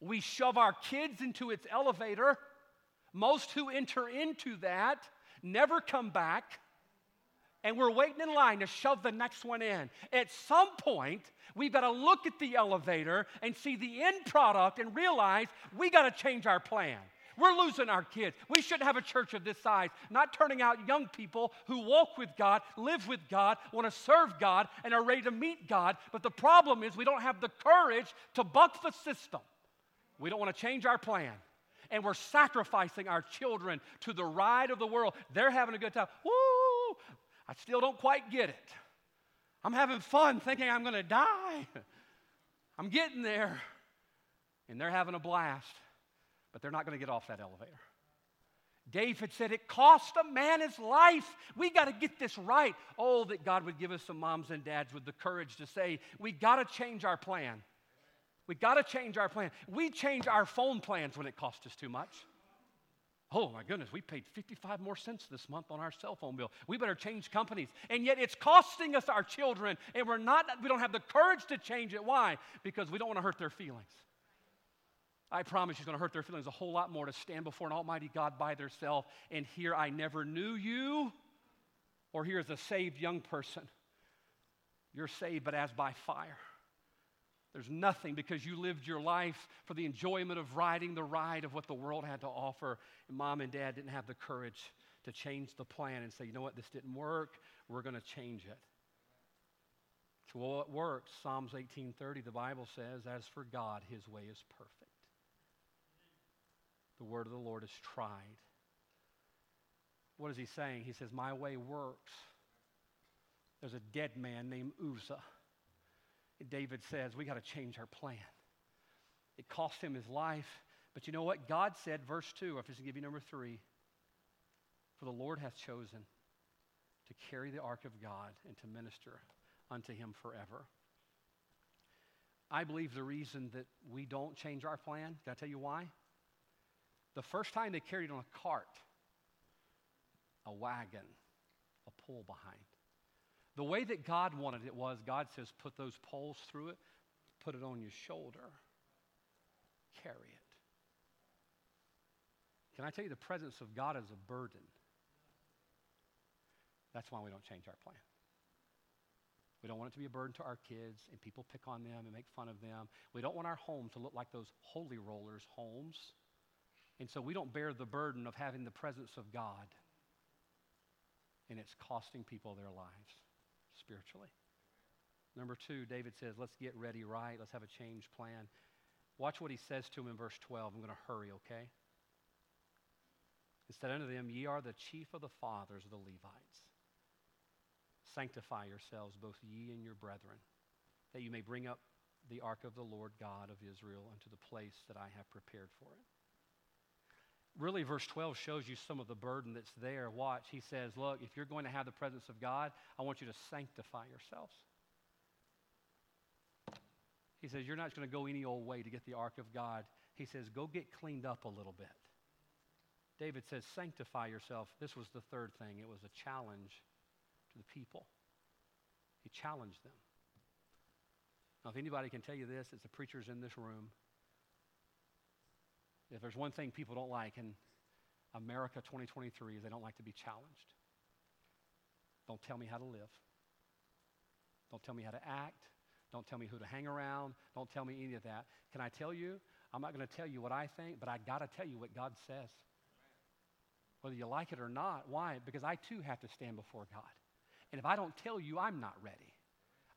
A: We shove our kids into its elevator. Most who enter into that never come back. And we're waiting in line to shove the next one in. At some point, we've got to look at the elevator and see the end product and realize we got to change our plan. We're losing our kids. We shouldn't have a church of this size, not turning out young people who walk with God, live with God, want to serve God, and are ready to meet God. But the problem is we don't have the courage to buck the system. We don't want to change our plan. And we're sacrificing our children to the ride of the world. They're having a good time. Woo! I still don't quite get it. I'm having fun thinking I'm going to die. I'm getting there. And they're having a blast but they're not going to get off that elevator. David said, It cost a man his life. We got to get this right. Oh, that God would give us some moms and dads with the courage to say, We got to change our plan. We got to change our plan. We change our phone plans when it costs us too much. Oh my goodness, we paid 55 more cents this month on our cell phone bill. We better change companies. And yet it's costing us our children, and we're not, we don't have the courage to change it. Why? Because we don't want to hurt their feelings. I promise it's going to hurt their feelings a whole lot more to stand before an almighty God by themselves and hear, I never knew you, or here's a saved young person. You're saved, but as by fire. There's nothing because you lived your life for the enjoyment of riding the ride of what the world had to offer. And mom and dad didn't have the courage to change the plan and say, you know what, this didn't work. We're going to change it. So what works? Psalms 18:30, the Bible says, "As for God, His way is perfect." The word of the Lord is tried. What is He saying? He says, "My way works." There's a dead man named Uzzah. David says, "We got to change our plan." It cost him his life, but you know what? God said, verse two. If I just give you number three, for the Lord hath chosen to carry the ark of God and to minister unto him forever. I believe the reason that we don't change our plan, can I tell you why? The first time they carried it on a cart, a wagon, a pull behind. The way that God wanted it was God says, put those poles through it, put it on your shoulder, carry it. Can I tell you the presence of God is a burden? That's why we don't change our plan. We don't want it to be a burden to our kids and people pick on them and make fun of them. We don't want our home to look like those holy rollers' homes. And so we don't bear the burden of having the presence of God. And it's costing people their lives spiritually. Number two, David says, let's get ready right. Let's have a change plan. Watch what he says to him in verse 12. I'm going to hurry, okay? It said unto them, Ye are the chief of the fathers of the Levites. Sanctify yourselves, both ye and your brethren, that you may bring up the ark of the Lord God of Israel unto the place that I have prepared for it. Really, verse 12 shows you some of the burden that's there. Watch, he says, Look, if you're going to have the presence of God, I want you to sanctify yourselves. He says, You're not going to go any old way to get the ark of God. He says, Go get cleaned up a little bit. David says, Sanctify yourself. This was the third thing, it was a challenge to the people. He challenged them. Now, if anybody can tell you this, it's the preachers in this room. If there's one thing people don't like in America 2023 is they don't like to be challenged. Don't tell me how to live. Don't tell me how to act. Don't tell me who to hang around. Don't tell me any of that. Can I tell you? I'm not going to tell you what I think, but I got to tell you what God says. Whether you like it or not. Why? Because I too have to stand before God. And if I don't tell you, I'm not ready.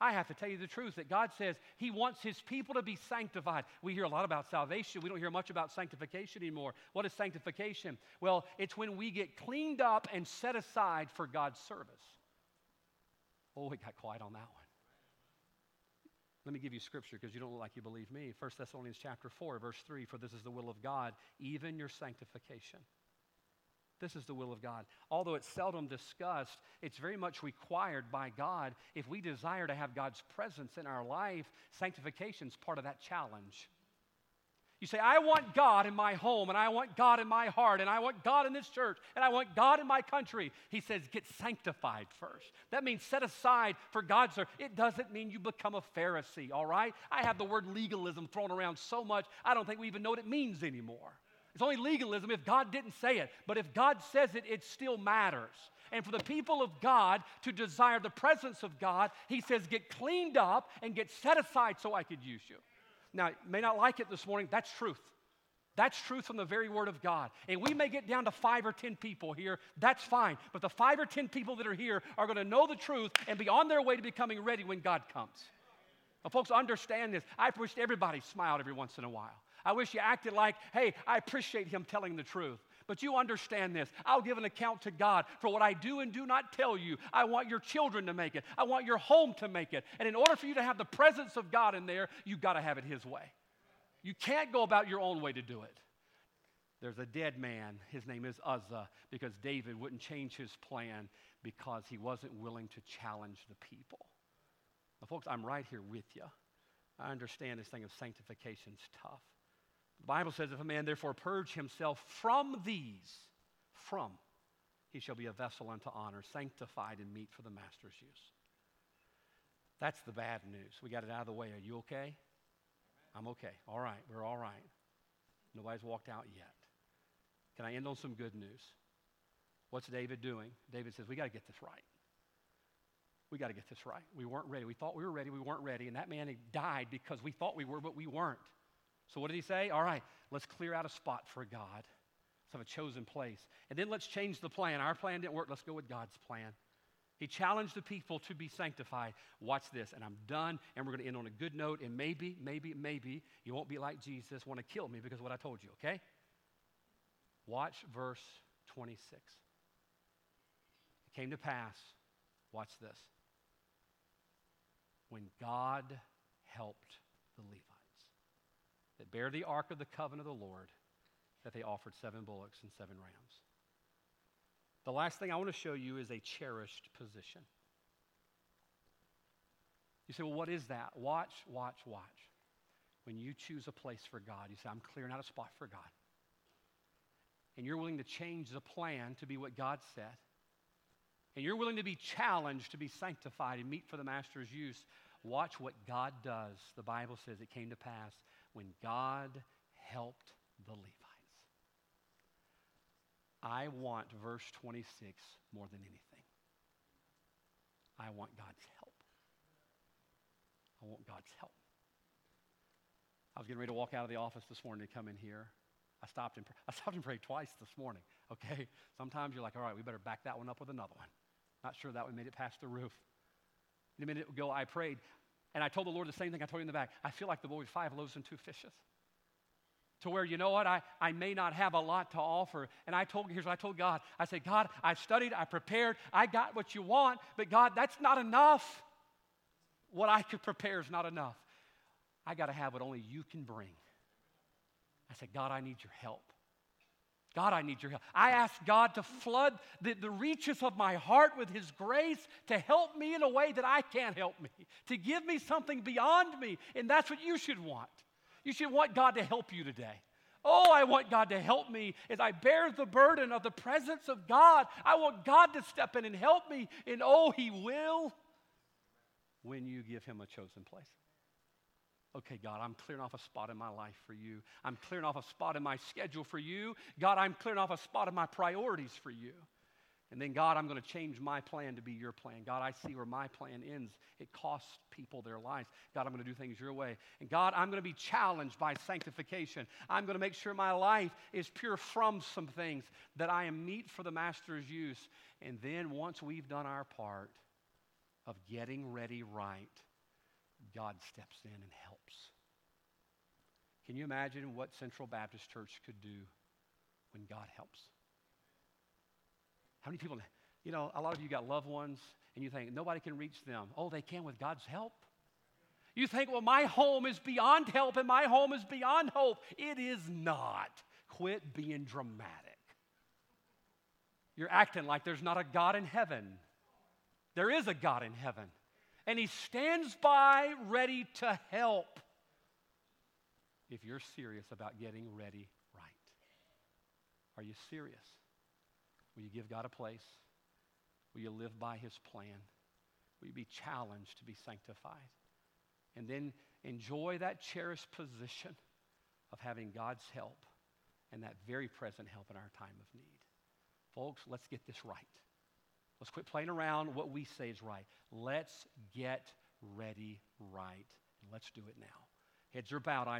A: I have to tell you the truth that God says He wants His people to be sanctified. We hear a lot about salvation. We don't hear much about sanctification anymore. What is sanctification? Well, it's when we get cleaned up and set aside for God's service. Oh, it got quiet on that one. Let me give you scripture because you don't look like you believe me. 1 Thessalonians chapter 4, verse 3 For this is the will of God, even your sanctification this is the will of God. Although it's seldom discussed, it's very much required by God. If we desire to have God's presence in our life, sanctification is part of that challenge. You say, I want God in my home, and I want God in my heart, and I want God in this church, and I want God in my country. He says, get sanctified first. That means set aside for God's. It doesn't mean you become a Pharisee, all right? I have the word legalism thrown around so much, I don't think we even know what it means anymore. It's only legalism if God didn't say it. But if God says it, it still matters. And for the people of God to desire the presence of God, He says, get cleaned up and get set aside so I could use you. Now, you may not like it this morning. That's truth. That's truth from the very word of God. And we may get down to five or 10 people here. That's fine. But the five or 10 people that are here are going to know the truth and be on their way to becoming ready when God comes. Now, folks, understand this. I wish everybody smiled every once in a while. I wish you acted like, hey, I appreciate him telling the truth. But you understand this. I'll give an account to God for what I do and do not tell you. I want your children to make it. I want your home to make it. And in order for you to have the presence of God in there, you've got to have it His way. You can't go about your own way to do it. There's a dead man. His name is Uzzah because David wouldn't change his plan because he wasn't willing to challenge the people. Now, folks, I'm right here with you. I understand this thing of sanctification is tough. The Bible says, if a man therefore purge himself from these, from, he shall be a vessel unto honor, sanctified and meet for the master's use. That's the bad news. We got it out of the way. Are you okay? I'm okay. All right. We're all right. Nobody's walked out yet. Can I end on some good news? What's David doing? David says, We got to get this right. We got to get this right. We weren't ready. We thought we were ready. We weren't ready. And that man died because we thought we were, but we weren't. So what did he say? All right, let's clear out a spot for God. Let's have a chosen place. And then let's change the plan. Our plan didn't work. Let's go with God's plan. He challenged the people to be sanctified. Watch this, and I'm done, and we're going to end on a good note. And maybe, maybe, maybe you won't be like Jesus, want to kill me because of what I told you, okay? Watch verse 26. It came to pass, watch this, when God helped the Levites that bear the ark of the covenant of the Lord, that they offered seven bullocks and seven rams. The last thing I want to show you is a cherished position. You say, well, what is that? Watch, watch, watch. When you choose a place for God, you say, I'm clearing out a spot for God. And you're willing to change the plan to be what God said. And you're willing to be challenged to be sanctified and meet for the Master's use. Watch what God does. The Bible says it came to pass when God helped the Levites. I want verse 26 more than anything. I want God's help. I want God's help. I was getting ready to walk out of the office this morning to come in here. I stopped and I stopped and prayed twice this morning. Okay, sometimes you're like, all right, we better back that one up with another one. Not sure that one made it past the roof. And a minute ago, I prayed, and I told the Lord the same thing I told you in the back. I feel like the boy with five loaves and two fishes to where, you know what, I, I may not have a lot to offer. And I told, here's what I told God I said, God, I studied, I prepared, I got what you want, but God, that's not enough. What I could prepare is not enough. I got to have what only you can bring. I said, God, I need your help. God, I need your help. I ask God to flood the, the reaches of my heart with His grace to help me in a way that I can't help me, to give me something beyond me. And that's what you should want. You should want God to help you today. Oh, I want God to help me as I bear the burden of the presence of God. I want God to step in and help me, and oh, He will when you give Him a chosen place. Okay, God, I'm clearing off a spot in my life for you. I'm clearing off a spot in my schedule for you. God, I'm clearing off a spot in my priorities for you. And then, God, I'm going to change my plan to be your plan. God, I see where my plan ends. It costs people their lives. God, I'm going to do things your way. And God, I'm going to be challenged by sanctification. I'm going to make sure my life is pure from some things that I am meet for the Master's use. And then, once we've done our part of getting ready right, God steps in and helps. Can you imagine what Central Baptist Church could do when God helps? How many people, you know, a lot of you got loved ones and you think nobody can reach them. Oh, they can with God's help. You think, well, my home is beyond help and my home is beyond hope. It is not. Quit being dramatic. You're acting like there's not a God in heaven. There is a God in heaven, and He stands by ready to help if you're serious about getting ready right. Are you serious? Will you give God a place? Will you live by his plan? Will you be challenged to be sanctified? And then enjoy that cherished position of having God's help and that very present help in our time of need. Folks, let's get this right. Let's quit playing around what we say is right. Let's get ready right. And let's do it now. Heads are bowed.